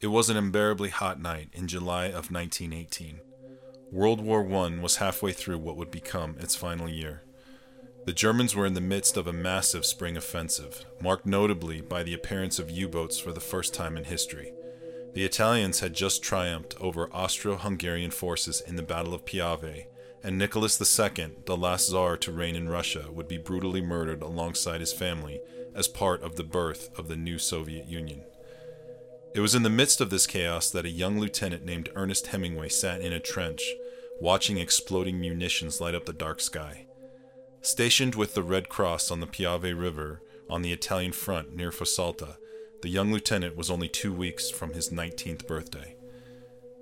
It was an unbearably hot night in July of 1918. World War I was halfway through what would become its final year. The Germans were in the midst of a massive spring offensive, marked notably by the appearance of U boats for the first time in history. The Italians had just triumphed over Austro Hungarian forces in the Battle of Piave, and Nicholas II, the last Tsar to reign in Russia, would be brutally murdered alongside his family as part of the birth of the new Soviet Union. It was in the midst of this chaos that a young lieutenant named Ernest Hemingway sat in a trench, watching exploding munitions light up the dark sky. Stationed with the Red Cross on the Piave River on the Italian front near Fossalta, the young lieutenant was only two weeks from his 19th birthday.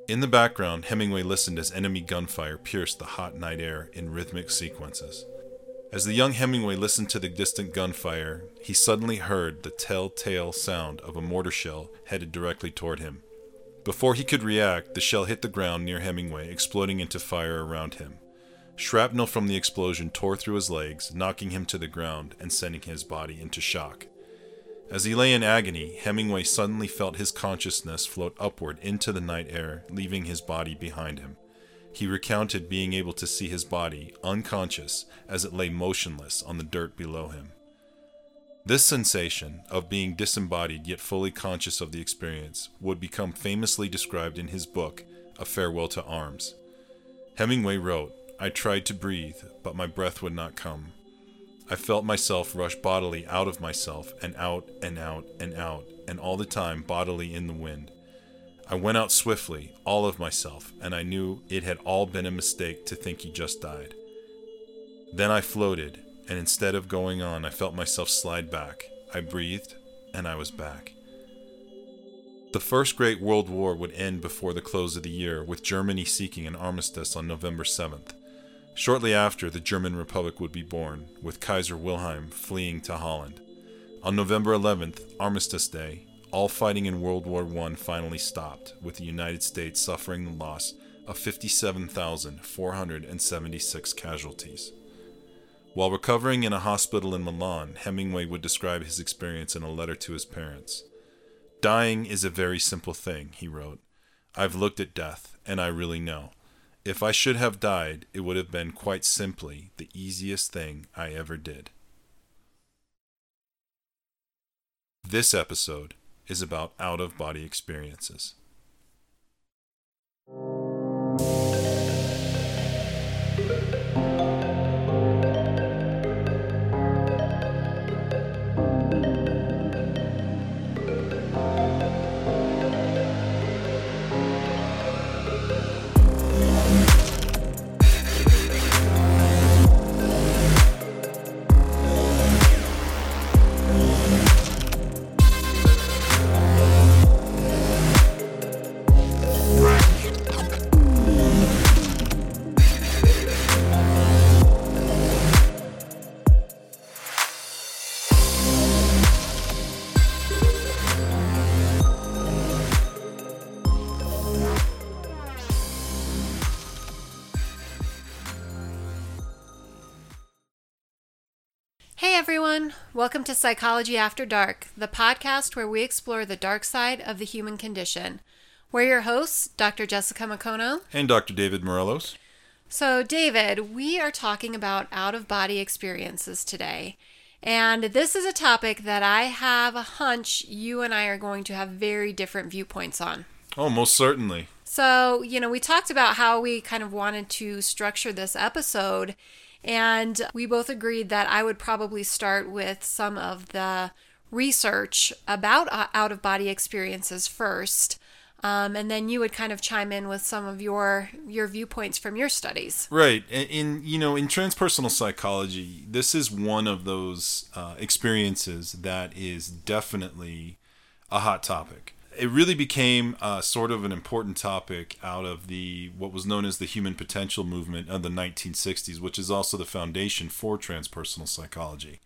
In the background, Hemingway listened as enemy gunfire pierced the hot night air in rhythmic sequences. As the young Hemingway listened to the distant gunfire, he suddenly heard the telltale sound of a mortar shell headed directly toward him. Before he could react, the shell hit the ground near Hemingway, exploding into fire around him. Shrapnel from the explosion tore through his legs, knocking him to the ground and sending his body into shock. As he lay in agony, Hemingway suddenly felt his consciousness float upward into the night air, leaving his body behind him. He recounted being able to see his body, unconscious, as it lay motionless on the dirt below him. This sensation of being disembodied yet fully conscious of the experience would become famously described in his book, A Farewell to Arms. Hemingway wrote, I tried to breathe, but my breath would not come. I felt myself rush bodily out of myself and out and out and out, and all the time bodily in the wind. I went out swiftly, all of myself, and I knew it had all been a mistake to think he just died. Then I floated, and instead of going on, I felt myself slide back. I breathed, and I was back. The First Great World War would end before the close of the year, with Germany seeking an armistice on November 7th. Shortly after, the German Republic would be born, with Kaiser Wilhelm fleeing to Holland. On November 11th, Armistice Day, all fighting in World War I finally stopped, with the United States suffering the loss of 57,476 casualties. While recovering in a hospital in Milan, Hemingway would describe his experience in a letter to his parents. Dying is a very simple thing, he wrote. I've looked at death, and I really know. If I should have died, it would have been quite simply the easiest thing I ever did. This episode is about out of body experiences. Welcome to Psychology After Dark, the podcast where we explore the dark side of the human condition. We're your hosts, Dr. Jessica McCono. And Dr. David Morelos. So, David, we are talking about out of body experiences today. And this is a topic that I have a hunch you and I are going to have very different viewpoints on. Oh, most certainly. So, you know, we talked about how we kind of wanted to structure this episode, and we both agreed that I would probably start with some of the research about out of body experiences first. Um, and then you would kind of chime in with some of your your viewpoints from your studies. Right. In you know in transpersonal psychology, this is one of those uh, experiences that is definitely a hot topic. It really became uh, sort of an important topic out of the what was known as the human potential movement of the 1960s, which is also the foundation for transpersonal psychology.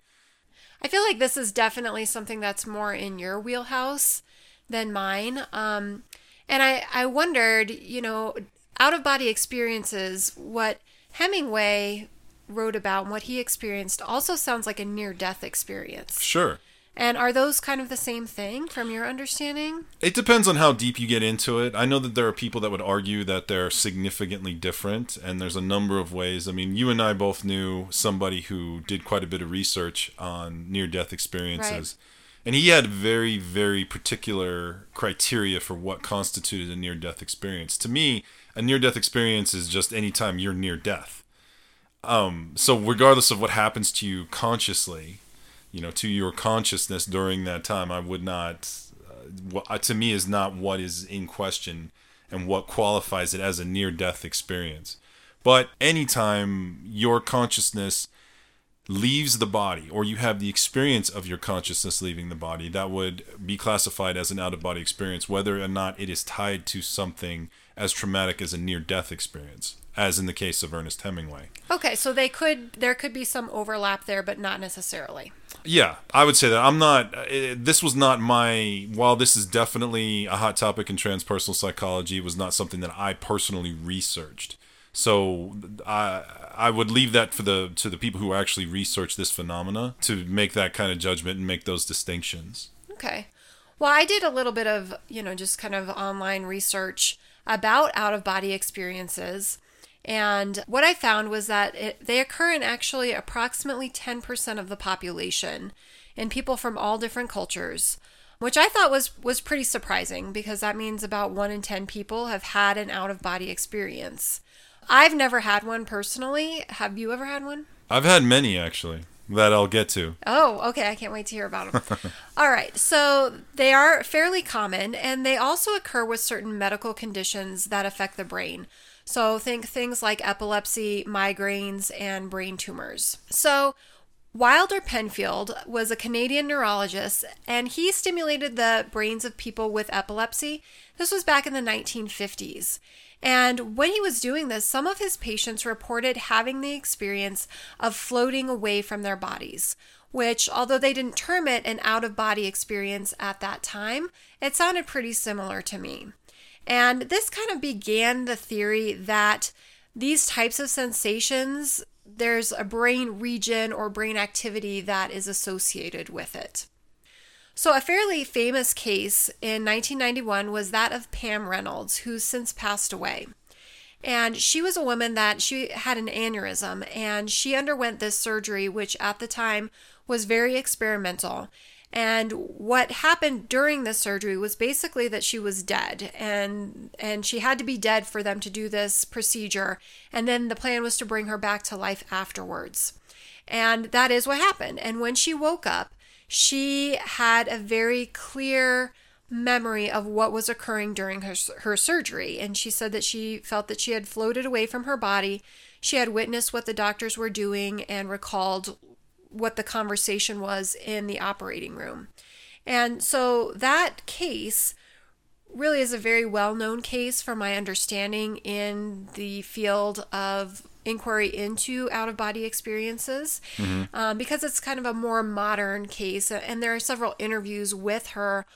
I feel like this is definitely something that's more in your wheelhouse than mine. Um, and I, I wondered, you know, out of body experiences, what Hemingway wrote about and what he experienced also sounds like a near death experience. Sure. And are those kind of the same thing from your understanding? It depends on how deep you get into it. I know that there are people that would argue that they're significantly different, and there's a number of ways. I mean, you and I both knew somebody who did quite a bit of research on near death experiences. Right. And he had very, very particular criteria for what constituted a near death experience. To me, a near death experience is just any time you're near death. Um, so, regardless of what happens to you consciously, you know to your consciousness during that time i would not uh, to me is not what is in question and what qualifies it as a near death experience. But anytime your consciousness leaves the body or you have the experience of your consciousness leaving the body that would be classified as an out of body experience whether or not it is tied to something as traumatic as a near death experience as in the case of Ernest Hemingway. Okay, so they could there could be some overlap there but not necessarily. Yeah, I would say that I'm not. It, uh, this was not my. While this is definitely a hot topic in transpersonal psychology, it was not something that I personally researched. So I I would leave that for the to the people who actually research this phenomena to make that kind of judgment and make those distinctions. Okay. Well, I did a little bit of you know just kind of online research about out of body experiences. And what I found was that it, they occur in actually approximately 10% of the population in people from all different cultures, which I thought was, was pretty surprising because that means about 1 in 10 people have had an out of body experience. I've never had one personally. Have you ever had one? I've had many actually that I'll get to. Oh, okay. I can't wait to hear about them. All right. So they are fairly common and they also occur with certain medical conditions that affect the brain. So think things like epilepsy, migraines, and brain tumors. So Wilder Penfield was a Canadian neurologist and he stimulated the brains of people with epilepsy. This was back in the 1950s. And when he was doing this, some of his patients reported having the experience of floating away from their bodies, which, although they didn't term it an out of body experience at that time, it sounded pretty similar to me. And this kind of began the theory that these types of sensations, there's a brain region or brain activity that is associated with it. So, a fairly famous case in 1991 was that of Pam Reynolds, who's since passed away. And she was a woman that she had an aneurysm and she underwent this surgery, which at the time was very experimental. And what happened during the surgery was basically that she was dead and and she had to be dead for them to do this procedure. And then the plan was to bring her back to life afterwards. And that is what happened. And when she woke up, she had a very clear memory of what was occurring during her, her surgery. And she said that she felt that she had floated away from her body. She had witnessed what the doctors were doing and recalled what the conversation was in the operating room. And so that case really is a very well known case from my understanding in the field of inquiry into out of body experiences mm-hmm. um, because it's kind of a more modern case. And there are several interviews with her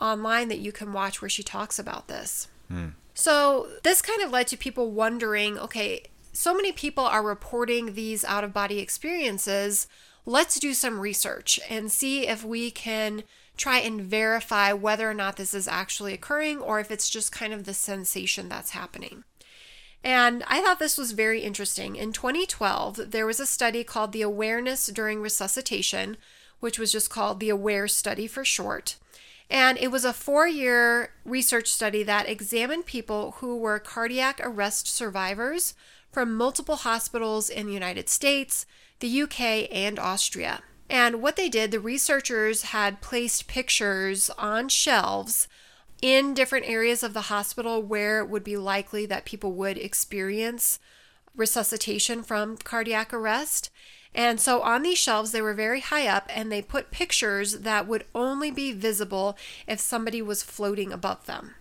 online that you can watch where she talks about this. Mm. So this kind of led to people wondering okay, so many people are reporting these out of body experiences let's do some research and see if we can try and verify whether or not this is actually occurring or if it's just kind of the sensation that's happening. And I thought this was very interesting. In 2012, there was a study called the Awareness During Resuscitation, which was just called the AWARE study for short. And it was a four year research study that examined people who were cardiac arrest survivors from multiple hospitals in the United States, the UK, and Austria. And what they did, the researchers had placed pictures on shelves in different areas of the hospital where it would be likely that people would experience resuscitation from cardiac arrest. And so on these shelves, they were very high up and they put pictures that would only be visible if somebody was floating above them.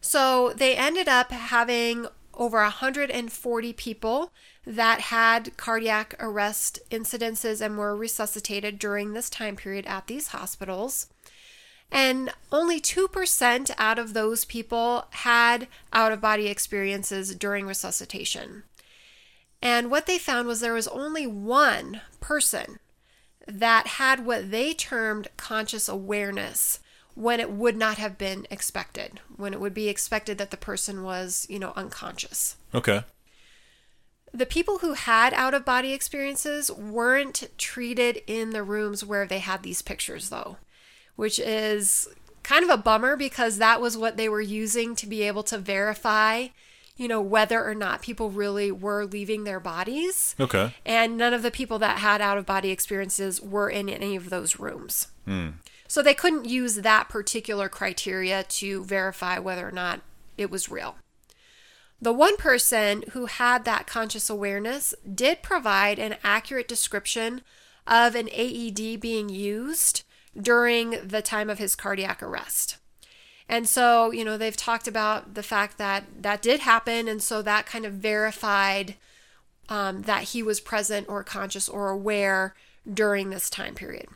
So they ended up having over 140 people that had cardiac arrest incidences and were resuscitated during this time period at these hospitals. And only 2% out of those people had out of body experiences during resuscitation. And what they found was there was only one person that had what they termed conscious awareness when it would not have been expected, when it would be expected that the person was, you know, unconscious. Okay. The people who had out of body experiences weren't treated in the rooms where they had these pictures, though, which is kind of a bummer because that was what they were using to be able to verify, you know, whether or not people really were leaving their bodies. Okay. And none of the people that had out of body experiences were in any of those rooms. Hmm. So they couldn't use that particular criteria to verify whether or not it was real. The one person who had that conscious awareness did provide an accurate description of an AED being used during the time of his cardiac arrest. And so, you know, they've talked about the fact that that did happen. And so that kind of verified um, that he was present or conscious or aware during this time period.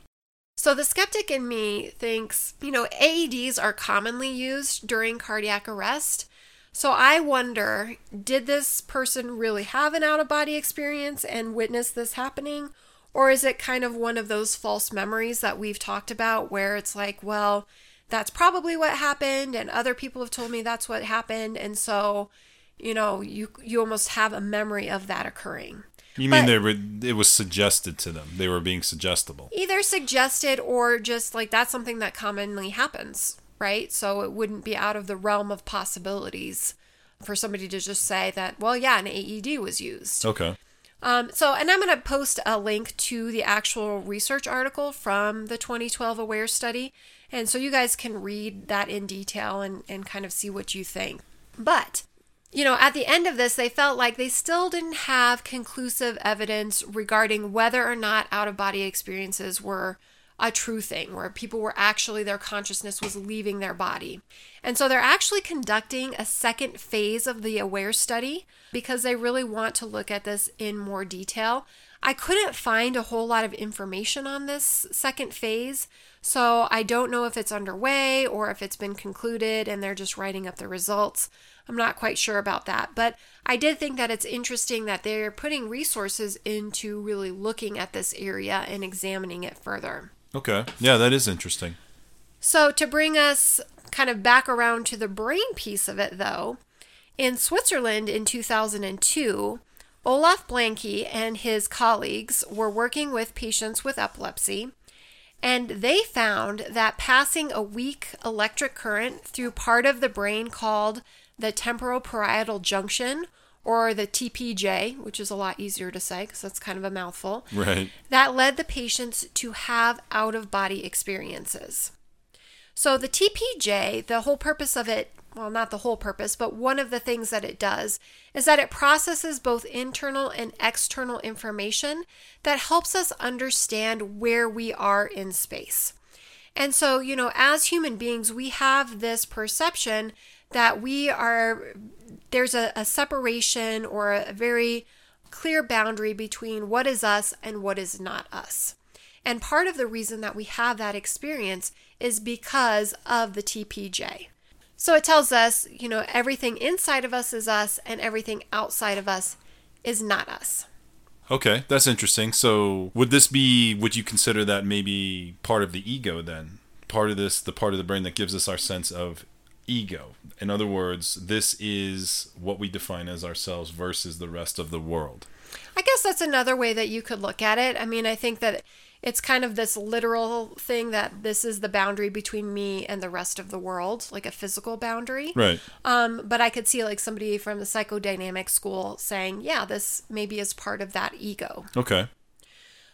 So the skeptic in me thinks, you know, AEDs are commonly used during cardiac arrest. So I wonder did this person really have an out of body experience and witness this happening? Or is it kind of one of those false memories that we've talked about where it's like, well, that's probably what happened and other people have told me that's what happened and so, you know, you you almost have a memory of that occurring. You mean they were? It was suggested to them. They were being suggestible. Either suggested or just like that's something that commonly happens, right? So it wouldn't be out of the realm of possibilities for somebody to just say that, well, yeah, an AED was used. Okay. Um, so, and I'm going to post a link to the actual research article from the 2012 AWARE study. And so you guys can read that in detail and, and kind of see what you think. But, you know, at the end of this, they felt like they still didn't have conclusive evidence regarding whether or not out of body experiences were a true thing, where people were actually, their consciousness was leaving their body. And so they're actually conducting a second phase of the AWARE study because they really want to look at this in more detail. I couldn't find a whole lot of information on this second phase, so I don't know if it's underway or if it's been concluded and they're just writing up the results. I'm not quite sure about that, but I did think that it's interesting that they're putting resources into really looking at this area and examining it further. Okay. Yeah, that is interesting. So, to bring us kind of back around to the brain piece of it, though, in Switzerland in 2002, Olaf Blanke and his colleagues were working with patients with epilepsy, and they found that passing a weak electric current through part of the brain called the temporoparietal junction, or the TPJ, which is a lot easier to say because that's kind of a mouthful, Right. that led the patients to have out of body experiences. So, the TPJ, the whole purpose of it, well, not the whole purpose, but one of the things that it does is that it processes both internal and external information that helps us understand where we are in space. And so, you know, as human beings, we have this perception that we are, there's a, a separation or a very clear boundary between what is us and what is not us. And part of the reason that we have that experience is because of the TPJ. So it tells us, you know, everything inside of us is us and everything outside of us is not us. Okay, that's interesting. So, would this be? Would you consider that maybe part of the ego then? Part of this, the part of the brain that gives us our sense of ego. In other words, this is what we define as ourselves versus the rest of the world. I guess that's another way that you could look at it. I mean, I think that it's kind of this literal thing that this is the boundary between me and the rest of the world, like a physical boundary. Right. Um, but I could see like somebody from the psychodynamic school saying, yeah, this maybe is part of that ego. Okay.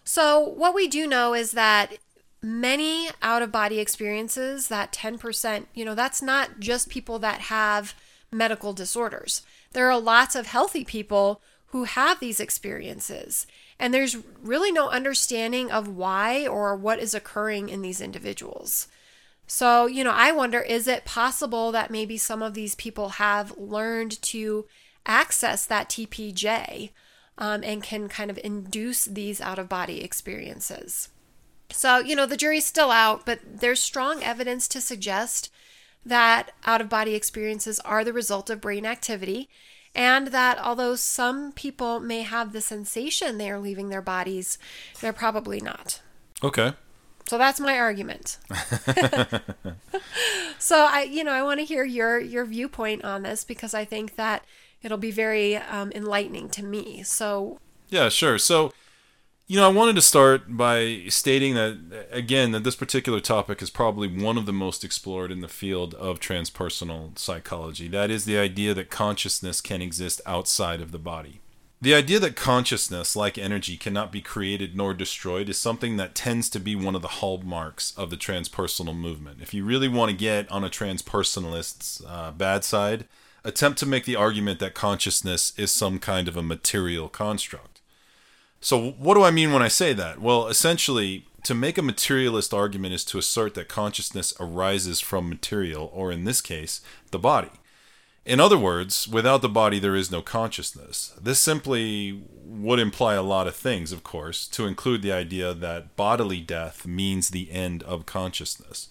So, what we do know is that many out of body experiences, that 10%, you know, that's not just people that have medical disorders. There are lots of healthy people who have these experiences, and there's really no understanding of why or what is occurring in these individuals. So, you know, I wonder is it possible that maybe some of these people have learned to access that TPJ um, and can kind of induce these out of body experiences? So, you know, the jury's still out, but there's strong evidence to suggest that out of body experiences are the result of brain activity, and that although some people may have the sensation they are leaving their bodies, they're probably not. Okay. So that's my argument. so I, you know, I want to hear your your viewpoint on this because I think that it'll be very um, enlightening to me. So Yeah, sure. So, you know, I wanted to start by stating that again that this particular topic is probably one of the most explored in the field of transpersonal psychology. That is the idea that consciousness can exist outside of the body. The idea that consciousness, like energy, cannot be created nor destroyed is something that tends to be one of the hallmarks of the transpersonal movement. If you really want to get on a transpersonalist's uh, bad side, attempt to make the argument that consciousness is some kind of a material construct. So, what do I mean when I say that? Well, essentially, to make a materialist argument is to assert that consciousness arises from material, or in this case, the body. In other words, without the body, there is no consciousness. This simply would imply a lot of things, of course, to include the idea that bodily death means the end of consciousness.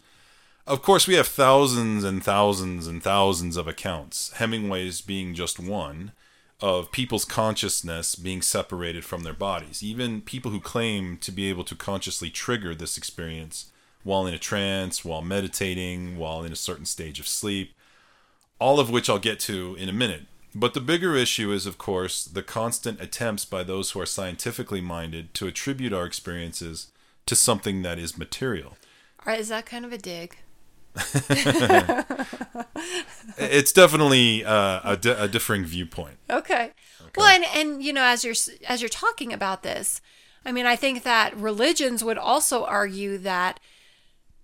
Of course, we have thousands and thousands and thousands of accounts, Hemingway's being just one, of people's consciousness being separated from their bodies. Even people who claim to be able to consciously trigger this experience while in a trance, while meditating, while in a certain stage of sleep all of which I'll get to in a minute. But the bigger issue is, of course, the constant attempts by those who are scientifically minded to attribute our experiences to something that is material. is that kind of a dig? it's definitely uh, a, di- a differing viewpoint. Okay. okay. Well, and and you know, as you're as you're talking about this, I mean, I think that religions would also argue that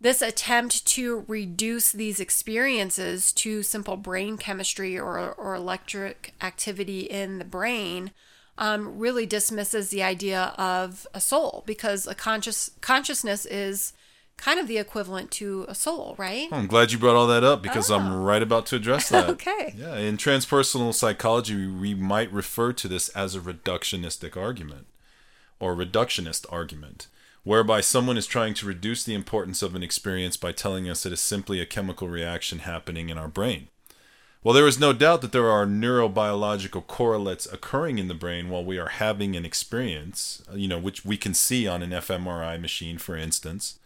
this attempt to reduce these experiences to simple brain chemistry or, or electric activity in the brain um, really dismisses the idea of a soul because a conscious consciousness is kind of the equivalent to a soul, right? I'm glad you brought all that up because oh. I'm right about to address that. okay. Yeah, in transpersonal psychology, we might refer to this as a reductionistic argument or reductionist argument whereby someone is trying to reduce the importance of an experience by telling us it is simply a chemical reaction happening in our brain. Well, there is no doubt that there are neurobiological correlates occurring in the brain while we are having an experience, uh, you know, which we can see on an fMRI machine, for instance.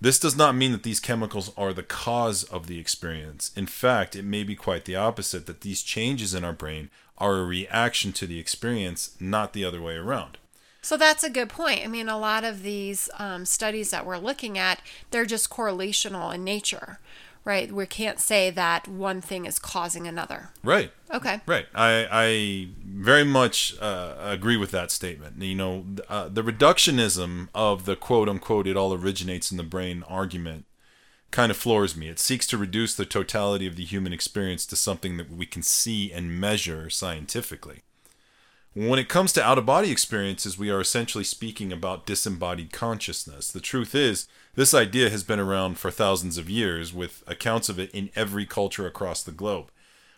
This does not mean that these chemicals are the cause of the experience. In fact, it may be quite the opposite that these changes in our brain are a reaction to the experience, not the other way around. So that's a good point. I mean, a lot of these um, studies that we're looking at, they're just correlational in nature, right? We can't say that one thing is causing another. Right. Okay. Right. I, I very much uh, agree with that statement. You know, uh, the reductionism of the quote unquote, it all originates in the brain argument kind of floors me. It seeks to reduce the totality of the human experience to something that we can see and measure scientifically. When it comes to out of body experiences, we are essentially speaking about disembodied consciousness. The truth is, this idea has been around for thousands of years, with accounts of it in every culture across the globe.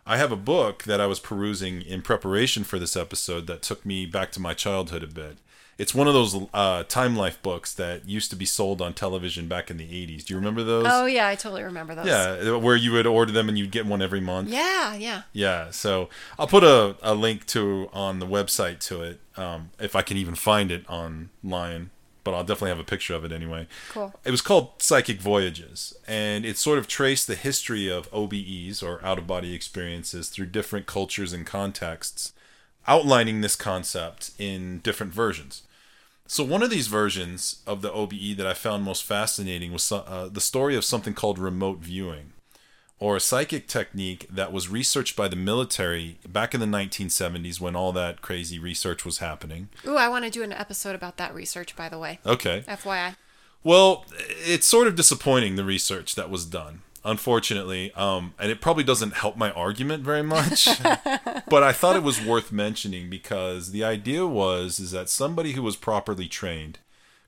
I have a book that I was perusing in preparation for this episode that took me back to my childhood a bit. It's one of those uh, Time Life books that used to be sold on television back in the 80s. Do you remember those? Oh, yeah, I totally remember those. Yeah, where you would order them and you'd get one every month. Yeah, yeah. Yeah, so I'll put a, a link to on the website to it um, if I can even find it online, but I'll definitely have a picture of it anyway. Cool. It was called Psychic Voyages, and it sort of traced the history of OBEs or out of body experiences through different cultures and contexts outlining this concept in different versions. So, one of these versions of the OBE that I found most fascinating was uh, the story of something called remote viewing, or a psychic technique that was researched by the military back in the 1970s when all that crazy research was happening. Ooh, I want to do an episode about that research, by the way. Okay. FYI. Well, it's sort of disappointing the research that was done unfortunately. Um, and it probably doesn't help my argument very much. but I thought it was worth mentioning because the idea was is that somebody who was properly trained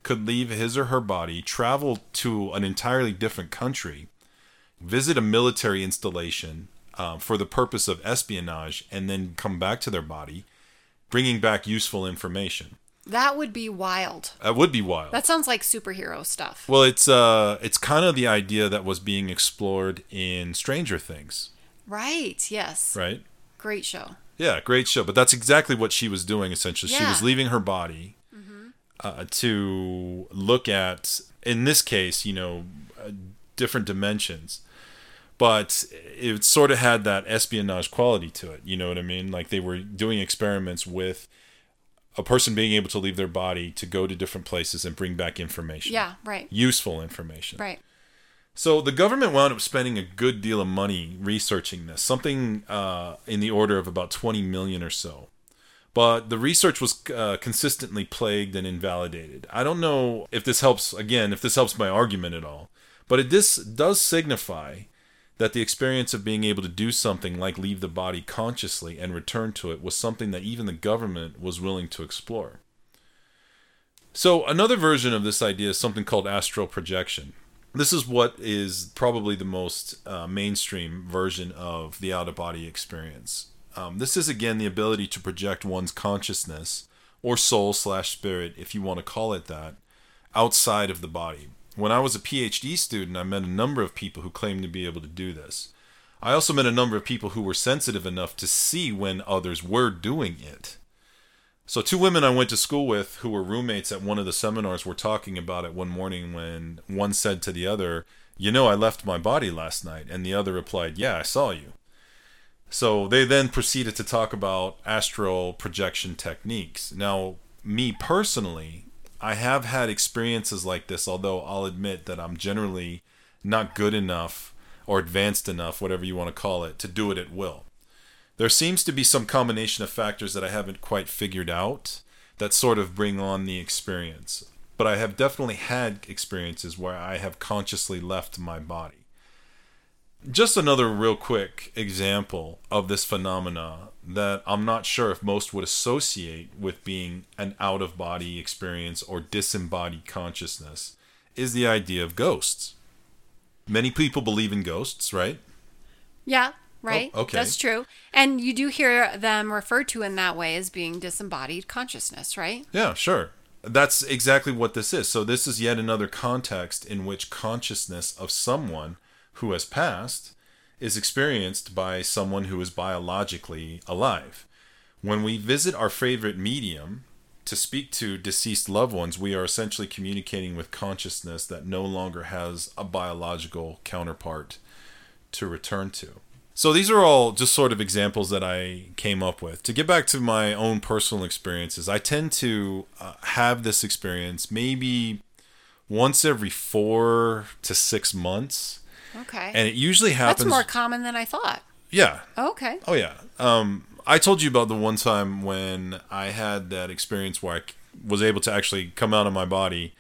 could leave his or her body, travel to an entirely different country, visit a military installation um, for the purpose of espionage, and then come back to their body, bringing back useful information. That would be wild. That would be wild. That sounds like superhero stuff. Well, it's uh it's kind of the idea that was being explored in Stranger Things. Right. Yes. Right? Great show. Yeah, great show. But that's exactly what she was doing essentially. Yeah. She was leaving her body. Mm-hmm. uh, to look at, in this case, you know, uh, different dimensions. But it sort of had that espionage quality to it. You know what I mean? Like they were doing experiments with a person being able to leave their body to go to different places and bring back information. Yeah, right. Useful information. Right. So the government wound up spending a good deal of money researching this, something uh, in the order of about 20 million or so. But the research was uh, consistently plagued and invalidated. I don't know if this helps, again, if this helps my argument at all, but it this does signify that the experience of being able to do something like leave the body consciously and return to it was something that even the government was willing to explore. So, another version of this idea is something called astral projection. This is what is probably the most uh, mainstream version of the out of body experience. Um, this is again the ability to project one's consciousness or soul slash spirit, if you want to call it that, outside of the body. When I was a PhD student, I met a number of people who claimed to be able to do this. I also met a number of people who were sensitive enough to see when others were doing it. So, two women I went to school with who were roommates at one of the seminars were talking about it one morning when one said to the other, You know, I left my body last night. And the other replied, Yeah, I saw you. So, they then proceeded to talk about astral projection techniques. Now, me personally, I have had experiences like this, although I'll admit that I'm generally not good enough or advanced enough, whatever you want to call it, to do it at will. There seems to be some combination of factors that I haven't quite figured out that sort of bring on the experience. But I have definitely had experiences where I have consciously left my body. Just another real quick example of this phenomena that I'm not sure if most would associate with being an out of body experience or disembodied consciousness is the idea of ghosts. Many people believe in ghosts, right? Yeah, right. Oh, okay. That's true. And you do hear them referred to in that way as being disembodied consciousness, right? Yeah, sure. That's exactly what this is. So, this is yet another context in which consciousness of someone who has passed is experienced by someone who is biologically alive. When we visit our favorite medium to speak to deceased loved ones, we are essentially communicating with consciousness that no longer has a biological counterpart to return to. So these are all just sort of examples that I came up with. To get back to my own personal experiences, I tend to uh, have this experience maybe once every four to six months. Okay. And it usually happens. That's more common than I thought. Yeah. Okay. Oh, yeah. Um, I told you about the one time when I had that experience where I was able to actually come out of my body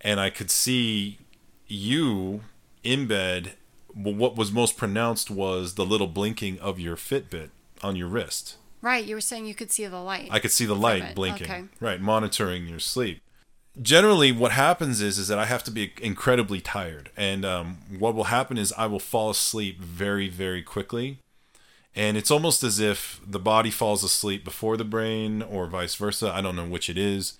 and I could see you in bed. What was most pronounced was the little blinking of your Fitbit on your wrist. Right. You were saying you could see the light. I could see the light blinking. Okay. Right, monitoring your sleep. Generally, what happens is is that I have to be incredibly tired, and um, what will happen is I will fall asleep very very quickly, and it's almost as if the body falls asleep before the brain, or vice versa. I don't know which it is,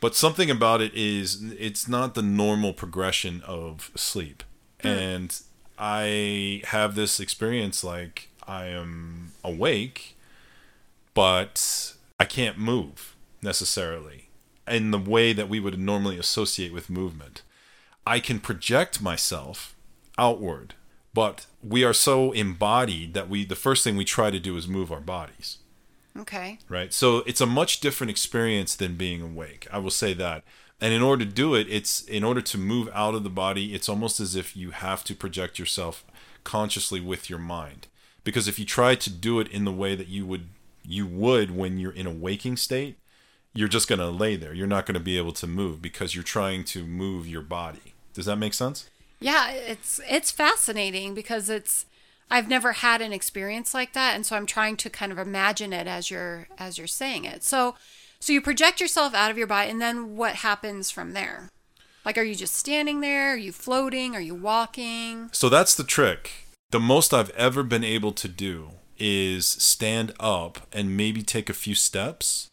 but something about it is it's not the normal progression of sleep, and I have this experience like I am awake but I can't move necessarily in the way that we would normally associate with movement. I can project myself outward, but we are so embodied that we the first thing we try to do is move our bodies, okay. right? So it's a much different experience than being awake. I will say that. And in order to do it, it's in order to move out of the body, it's almost as if you have to project yourself consciously with your mind. Because if you try to do it in the way that you would you would when you're in a waking state, you're just going to lay there. You're not going to be able to move because you're trying to move your body. Does that make sense? Yeah, it's it's fascinating because it's I've never had an experience like that and so I'm trying to kind of imagine it as you're as you're saying it. So so you project yourself out of your body and then what happens from there? Like are you just standing there? Are you floating? Are you walking? So that's the trick. The most I've ever been able to do is stand up and maybe take a few steps.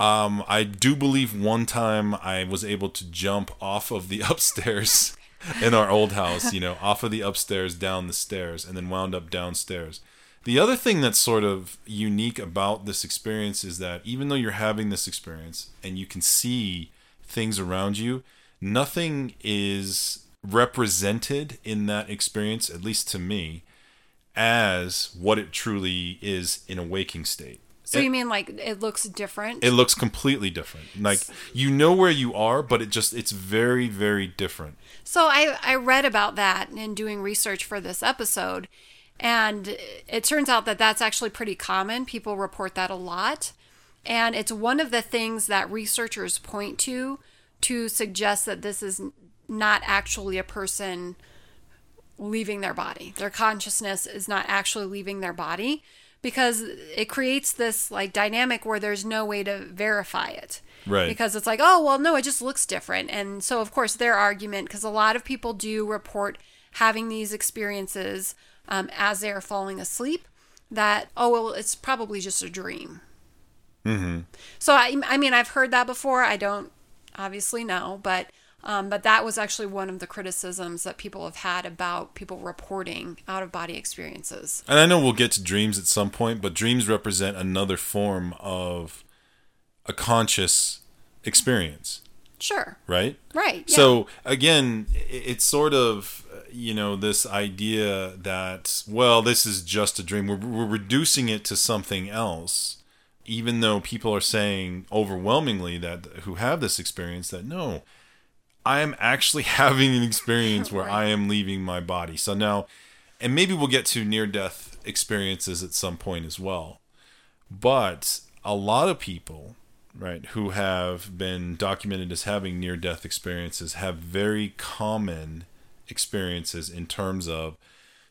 Um, I do believe one time I was able to jump off of the upstairs in our old house, you know, off of the upstairs down the stairs and then wound up downstairs. The other thing that's sort of unique about this experience is that even though you're having this experience and you can see things around you, nothing is represented in that experience, at least to me, as what it truly is in a waking state. So you mean like it looks different? It looks completely different. Like you know where you are, but it just it's very very different. So I I read about that in doing research for this episode and it turns out that that's actually pretty common. People report that a lot. And it's one of the things that researchers point to to suggest that this is not actually a person leaving their body. Their consciousness is not actually leaving their body because it creates this like dynamic where there's no way to verify it. Right. Because it's like, oh, well, no, it just looks different. And so, of course, their argument, because a lot of people do report having these experiences um, as they're falling asleep, that, oh, well, it's probably just a dream. Mm-hmm. So, I, I mean, I've heard that before. I don't obviously know, but. Um, but that was actually one of the criticisms that people have had about people reporting out of body experiences. And I know we'll get to dreams at some point, but dreams represent another form of a conscious experience. Sure. Right? Right. Yeah. So again, it's sort of you know this idea that well, this is just a dream. We're, we're reducing it to something else, even though people are saying overwhelmingly that who have this experience that no, I am actually having an experience where Right. I am leaving my body. So now, and maybe we'll get to near death experiences at some point as well. But a lot of people, right, who have been documented as having near death experiences have very common experiences in terms of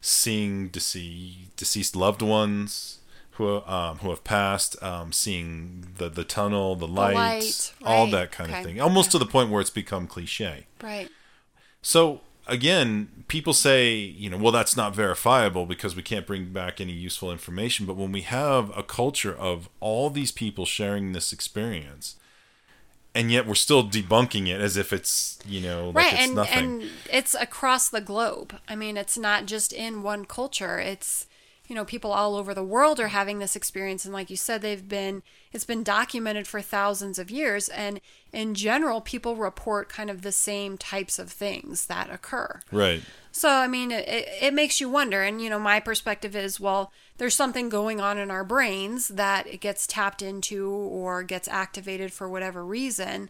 seeing dece- deceased loved ones who um, who have passed, um, seeing the the tunnel, the light, light, all right, that kind okay, of thing. Almost to the point where it's become cliche. right. So again, people say, you know, well, that's not verifiable because we can't bring back any useful information. But when we have a culture of all these people sharing this experience, and yet we're still debunking it as if it's, you know, like right it's and nothing. and it's across the globe i mean it's not just in one culture it's you know people all over the world are having this experience and like you said they've been it's been documented for thousands of years and in general people report kind of the same types of things that occur right. so I mean, it, it makes you wonder. And you know, my perspective is, well, there's something going on in our brains that it gets tapped into or gets activated for whatever reason.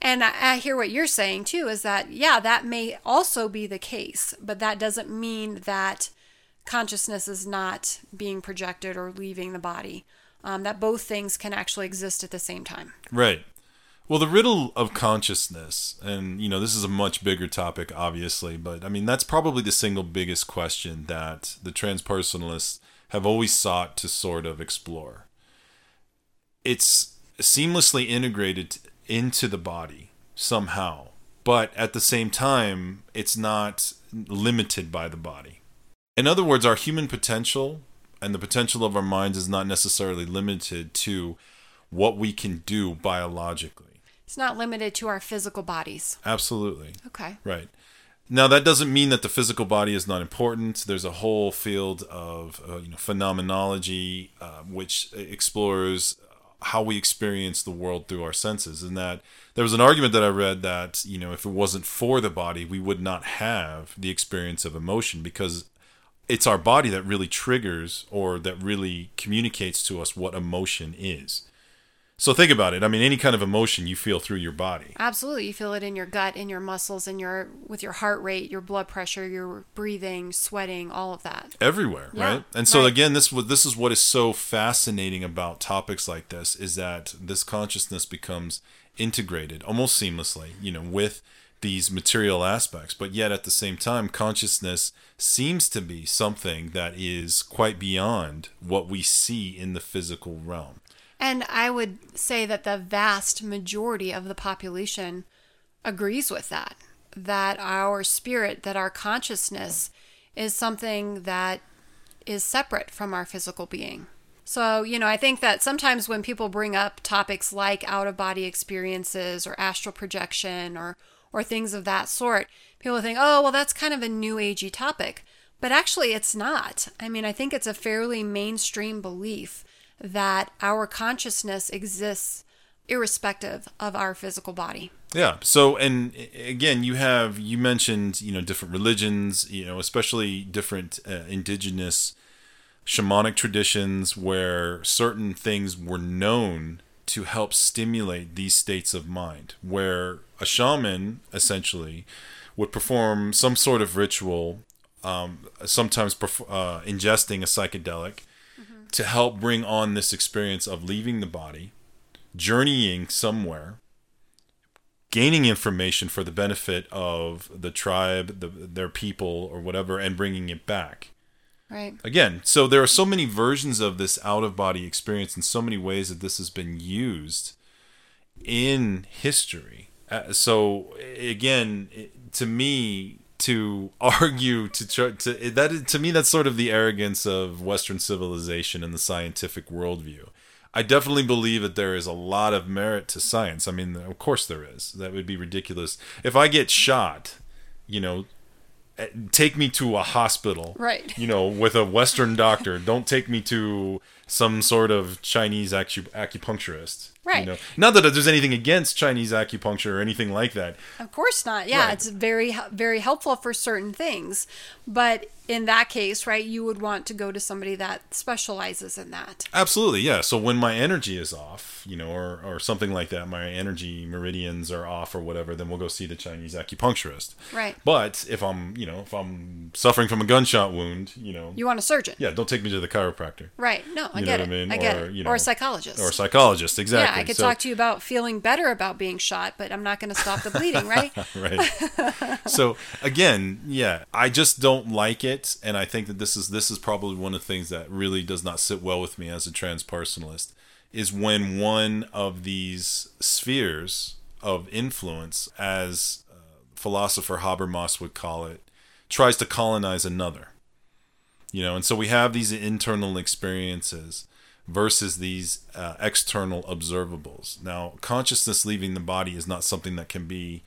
And I, I hear what you're saying too. Is that yeah, that may also be the case, but that doesn't mean that consciousness is not being projected or leaving the body. Um, that both things can actually exist at the same time. Right. Well, the riddle of consciousness, and you know, this is a much bigger topic, obviously, but I mean, that's probably the single biggest question that the transpersonalists have always sought to sort of explore. It's seamlessly integrated into the body somehow, but at the same time, it's not limited by the body. In other words, our human potential and the potential of our minds is not necessarily limited to what we can do biologically. It's not limited to our physical bodies. Absolutely. Okay. Right. Now that doesn't mean that the physical body is not important. There's a whole field of uh, you know phenomenology uh, which explores how we experience the world through our senses. And that there was an argument that I read that you know if it wasn't for the body, we would not have the experience of emotion because it's our body that really triggers or that really communicates to us what emotion is. So think about it. I mean, any kind of emotion you feel through your body. Absolutely. You feel it in your gut, in your muscles, in your with your heart rate, your blood pressure, your breathing, sweating, all of that. everywhere Yeah, right and so right. again this this is what is so fascinating about topics like this is that this consciousness becomes integrated almost seamlessly you know with these material aspects but yet at the same time consciousness seems to be something that is quite beyond what we see in the physical realm And I would say that the vast majority of the population agrees with that. That our spirit, that our consciousness is something that is separate from our physical being. So, you know, I think that sometimes when people bring up topics like out of body experiences or astral projection or or things of that sort, people think, "Oh, well that's kind of a new agey topic." But actually it's not. I mean, I think it's a fairly mainstream belief that our consciousness exists irrespective of our physical body. Yeah. So, and again, you have you mentioned you know different religions, you know, especially different uh, indigenous shamanic traditions where certain things were known to help stimulate these states of mind, where a shaman essentially would perform some sort of ritual, um, sometimes perf- uh, ingesting a psychedelic mm-hmm. to help bring on this experience of leaving the body, journeying somewhere, gaining information for the benefit of the tribe, the, their people, or whatever, and bringing it back. Right. Again, so there are so many versions of this out of body experience in so many ways that this has been used in history. Uh, so again, to me, to argue to try to that to me that's sort of the arrogance of Western civilization and the scientific worldview. I definitely believe that there is a lot of merit to science. I mean, of course there is. That would be ridiculous if I get shot. You know, take me to a hospital right you know with a western doctor don't take me to some sort of chinese acu- acupuncturist right you know not that there's anything against chinese acupuncture or anything like that of course not yeah right. it's very very helpful for certain things but in that case, right, you would want to go to somebody that specializes in that. Absolutely, yeah. So when my energy is off, you know, or, or something like that, my energy meridians are off or whatever, then we'll go see the Chinese acupuncturist. Right. But if I'm, you know, if I'm suffering from a gunshot wound, you know, you want a surgeon. Yeah, don't take me to the chiropractor. Right. No, I you get it. I, mean? I get or, it. You know, or a psychologist. Or a psychologist, exactly. I could so, talk to you about feeling better about being shot, but I'm not going to stop the bleeding, right? right. so again, yeah, I just don't like it, and I think that this is this is probably one of the things that really does not sit well with me as a transpersonalist is when one of these spheres of influence, as uh, philosopher Habermas would call it, tries to colonize another. You know, and so we have these internal experiences versus these uh, external observables. Now, consciousness leaving the body is not something that can be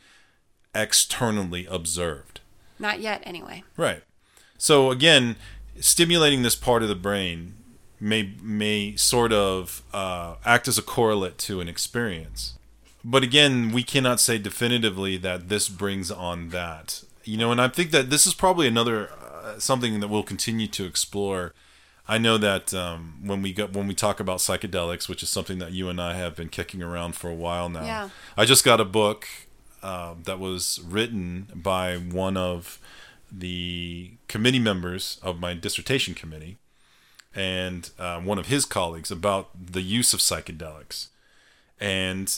externally observed. Not yet, anyway. Right. So again, stimulating this part of the brain may may sort of uh, act as a correlate to an experience. But again, we cannot say definitively that this brings on that. You know, and I think that this is probably another uh, something that we'll continue to explore. I know that um, when we got when we talk about psychedelics, which is something that you and I have been kicking around for a while now. Yeah. I just got a book uh, that was written by one of the committee members of my dissertation committee and uh, one of his colleagues about the use of psychedelics. And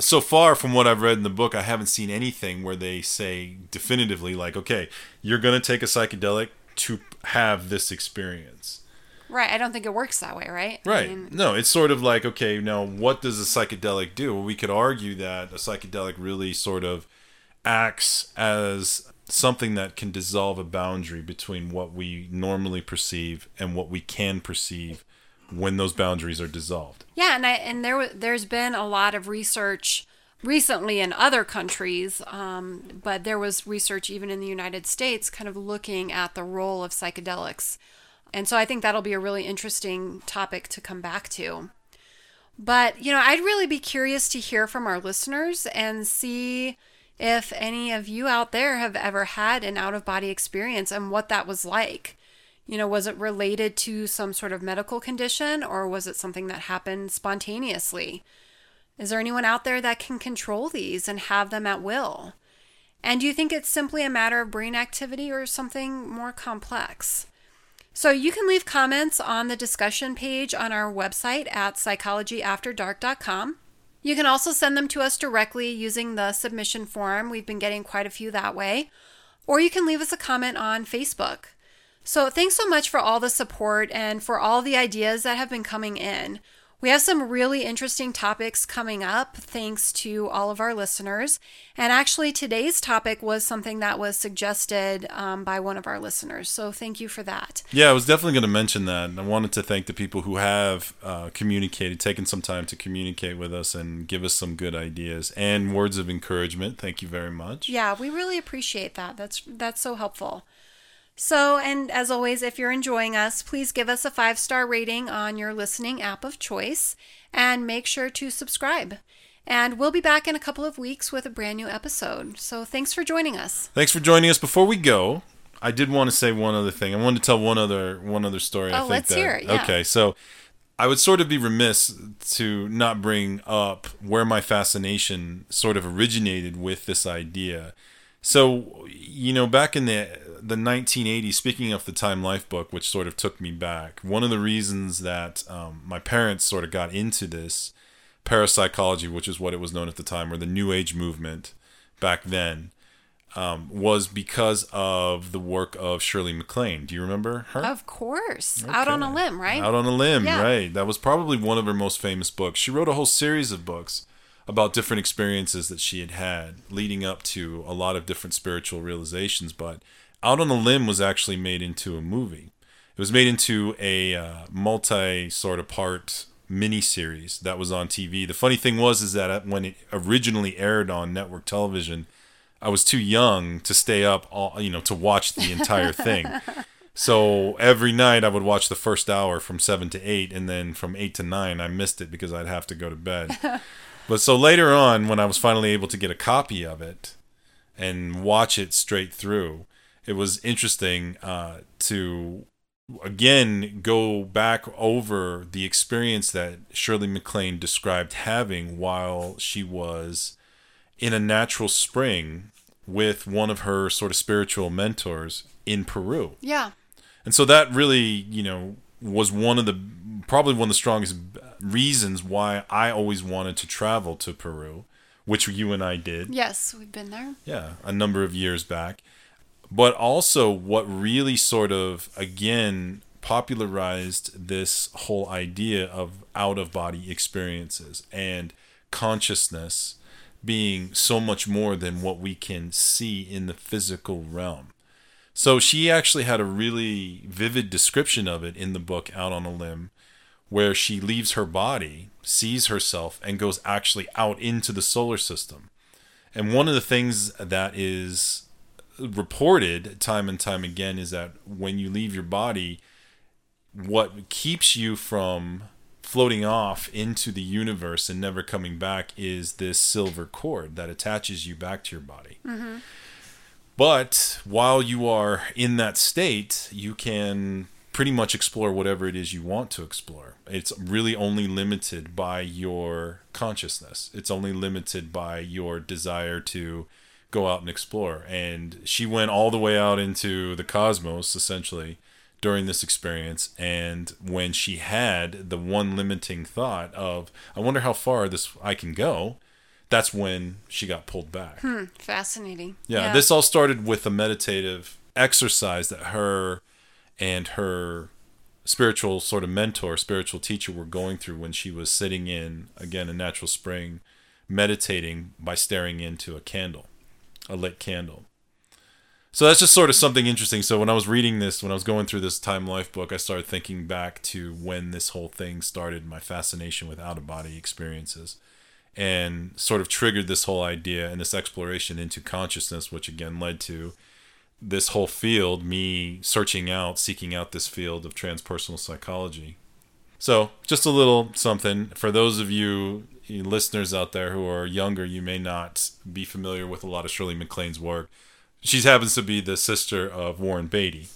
so far from what I've read in the book, I haven't seen anything where they say definitively, like, okay, you're going to take a psychedelic to have this experience. Right. I don't think it works that way, right? Right. I mean, no, it's sort of like, okay, now what does a psychedelic do? Well, we could argue that a psychedelic really sort of acts as something that can dissolve a boundary between what we normally perceive and what we can perceive when those boundaries are dissolved. Yeah, and I, and there there's been a lot of research recently in other countries, um, but there was research even in the United States, kind of looking at the role of psychedelics, and so I think that'll be a really interesting topic to come back to. But you know, I'd really be curious to hear from our listeners and see if any of you out there have ever had an out of body experience and what that was like. You know, was it related to some sort of medical condition or was it something that happened spontaneously? Is there anyone out there that can control these and have them at will? And do you think it's simply a matter of brain activity or something more complex? So you can leave comments on the discussion page on our website at psychologyafterdark.com. You can also send them to us directly using the submission form. We've been getting quite a few that way. Or you can leave us a comment on Facebook. So, thanks so much for all the support and for all the ideas that have been coming in. We have some really interesting topics coming up thanks to all of our listeners. And actually, today's topic was something that was suggested um, by one of our listeners. So thank you for that. Yeah, I was definitely going to mention that. I wanted to thank the people who have uh, communicated, taken some time to communicate with us and give us some good ideas and words of encouragement. Thank you very much. Yeah, we really appreciate that. That's that's so helpful. So, and as always, if you're enjoying us, please give us a five star rating on your listening app of choice and make sure to subscribe. And we'll be back in a couple of weeks with a brand new episode. So thanks for joining us. Thanks for joining us. Before we go, I did want to say one other thing. I wanted to tell one other one other story. I Oh, think let's that, hear it, yeah. Okay, so I would sort of be remiss to not bring up where my fascination sort of originated with this idea. So, you know, back in the the 1980s, speaking of the Time Life book, which sort of took me back, one of the reasons that um, my parents sort of got into this parapsychology, which is what it was known at the time, or the New Age movement back then, um, was because of the work of Shirley MacLaine. Do you remember her? Of course. Out on a limb, right? Out on a limb, Yeah. right. That was probably one of her most famous books. She wrote a whole series of books about different experiences that she had had leading up to a lot of different spiritual realizations. But Out on a Limb was actually made into a movie. It was made into a uh, multi sort of part mini series that was on TV. The funny thing was is that when it originally aired on network television, I was too young to stay up all you know to watch the entire thing. So every night I would watch the first hour from seven to eight, and then from eight to nine I missed it because I'd have to go to bed. but so later on, when I was finally able to get a copy of it and watch it straight through, it was interesting uh, to again go back over the experience that Shirley MacLaine described having while she was in a natural spring with one of her sort of spiritual mentors in Peru. Yeah. And so that really, you know, was one of the probably one of the strongest reasons why I always wanted to travel to Peru, which you and I did. Yes, we've been there. Yeah, a number of years back. But also what really sort of again popularized this whole idea of out of body experiences and consciousness being so much more than what we can see in the physical realm. So she actually had a really vivid description of it in the book Out on a Limb, where she leaves her body, sees herself, and goes actually out into the solar system. And one of the things that is reported time and time again is that when you leave your body, what keeps you from floating off into the universe and never coming back is this silver cord that attaches you back to your body. Mm-hmm. But while you are in that state, you can pretty much explore whatever it is you want to explore. It's really only limited by your consciousness, it's only limited by your desire to go out and explore. And she went all the way out into the cosmos, essentially, during this experience. And when she had the one limiting thought of, I wonder how far this I can go. That's when she got pulled back. Hmm, fascinating. Yeah, this all started with a meditative exercise that her and her spiritual sort of mentor, spiritual teacher were going through when she was sitting in, again, a natural spring, meditating by staring into a candle, a lit candle. So that's just sort of something interesting. So when I was reading this, when I was going through this Time Life book, I started thinking back to when this whole thing started, my fascination with out of body experiences and sort of triggered this whole idea and this exploration into consciousness, which again led to this whole field, me searching out, seeking out this field of transpersonal psychology. So, just a little something for those of you, you listeners out there who are younger, you may not be familiar with a lot of Shirley MacLaine's work. She happens to be the sister of Warren Beatty.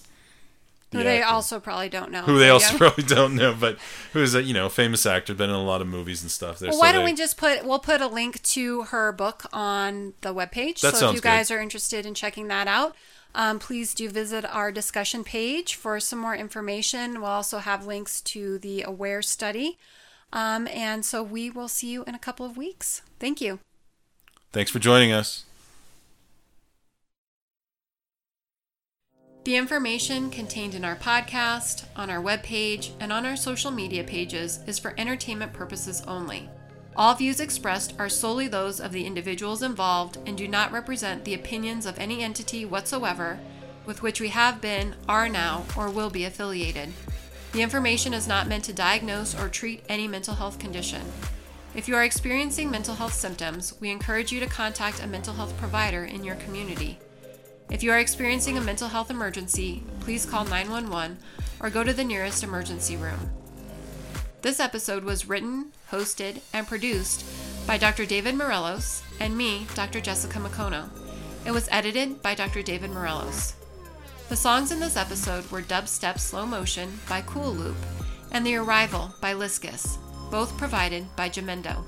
Who they actor also probably don't know. who they also yeah. probably don't know, but who's a you know famous actor, been in a lot of movies and stuff. There, Well, so why don't they- we just put we'll put a link to her book on the webpage. That so sounds if you guys are interested in checking that out, um, please do visit our discussion page for some more information. We'll also have links to the Aware study. Um, and so we will see you in a couple of weeks. Thank you. Thanks for joining us. The information contained in our podcast, on our webpage, and on our social media pages is for entertainment purposes only. All views expressed are solely those of the individuals involved and do not represent the opinions of any entity whatsoever with which we have been, are now, or will be affiliated. The information is not meant to diagnose or treat any mental health condition. If you are experiencing mental health symptoms, we encourage you to contact a mental health provider in your community. If you are experiencing a mental health emergency, please call 911 or go to the nearest emergency room. This episode was written, hosted, and produced by Dr. David Morelos and me, Dr. Jessica Makono. It was edited by Dr. David Morelos. The songs in this episode were Dubstep Slow Motion by Cool Loop and The Arrival by Liskus, both provided by Jamendo.